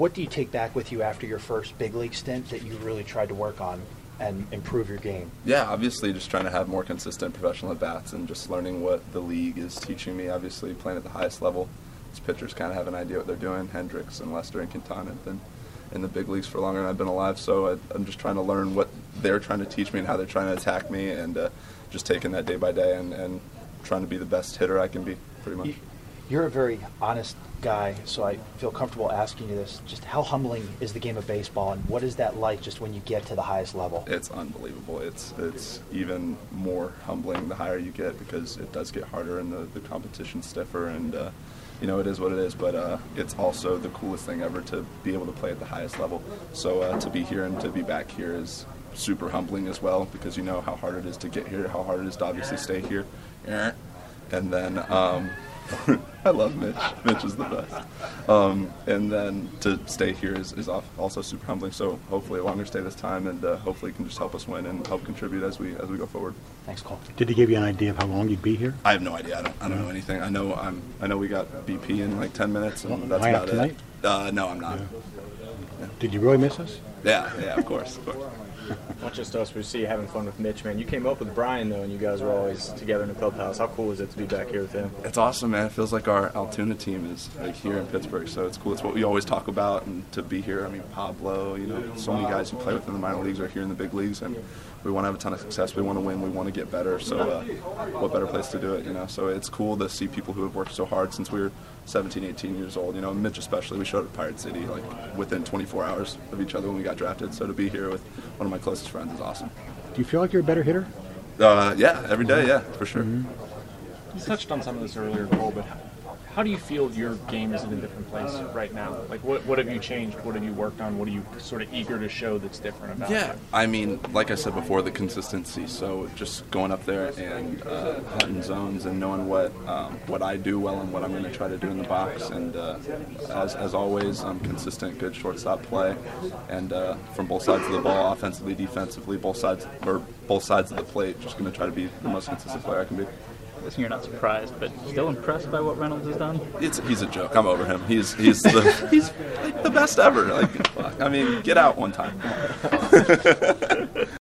what do you take back with you after your first big league stint that you really tried to work on and improve your game? Yeah, obviously, just trying to have more consistent professional at bats and just learning what the league is teaching me. Obviously, playing at the highest level, these pitchers kind of have an idea what they're doing. Hendricks and Lester and Quintana have been in the big leagues for longer than I've been alive, so I, I'm just trying to learn what they're trying to teach me and how they're trying to attack me, and uh, just taking that day by day and, and trying to be the best hitter I can be, pretty much. You, you're a very honest guy, so I feel comfortable asking you this. Just how humbling is the game of baseball, and what is that like just when you get to the highest level? It's unbelievable. It's it's even more humbling the higher you get because it does get harder and the, the competition's stiffer and uh, you know it is what it is. But uh, it's also the coolest thing ever to be able to play at the highest level. So uh, to be here and to be back here is super humbling as well because you know how hard it is to get here, how hard it is to obviously stay here, and then. Um, I love Mitch. Mitch is the best. Um, and then to stay here is, is also super humbling. So hopefully a longer stay this time, and uh, hopefully can just help us win and help contribute as we as we go forward. Thanks, Cole. Did he give you an idea of how long you'd be here? I have no idea. I don't. I don't know anything. I know I'm. I know we got BP in like 10 minutes, and that's about tonight? it. Uh, no, I'm not. Did you really miss us? Yeah, yeah, of course, of course. Not just us, we see you having fun with Mitch, man. You came up with Brian though, and you guys were always together in the clubhouse. How cool is it to be back here with him? It's awesome, man. It feels like our Altoona team is like here in Pittsburgh, so it's cool. It's what we always talk about, and to be here. I mean, Pablo, you know, so many guys who play within the minor leagues are here in the big leagues, and we want to have a ton of success. We want to win. We want to get better. So, uh, what better place to do it, you know? So it's cool to see people who have worked so hard since we were 17, 18 years old. You know, Mitch especially. We showed up at Pirate City like within 24 hours of each other when we got drafted. So to be here with one of my closest friends is awesome. Do you feel like you're a better hitter? Uh, yeah, every day, yeah, for sure. You touched on some of this earlier, Cole, but how, how do you feel your game is in a different place right now? Like, what, what have you changed? What have you worked on? What are you sort of eager to show that's different about Yeah, it? I mean, like I said before, the consistency. So just going up there and uh, hunting zones and knowing what um, what I do well and what I'm going to try to do in the box. And uh, as, as always, I'm consistent, good shortstop play, and uh, from both sides of the ball, offensively, defensively, both sides or both sides of the plate. Just going to try to be the most consistent player I can be. Listen, you're not surprised, but still impressed by what Reynolds has done. It's he's a joke. I'm over him. He's he's the he's like the best ever. Like fuck. I mean, get out one time. Come on.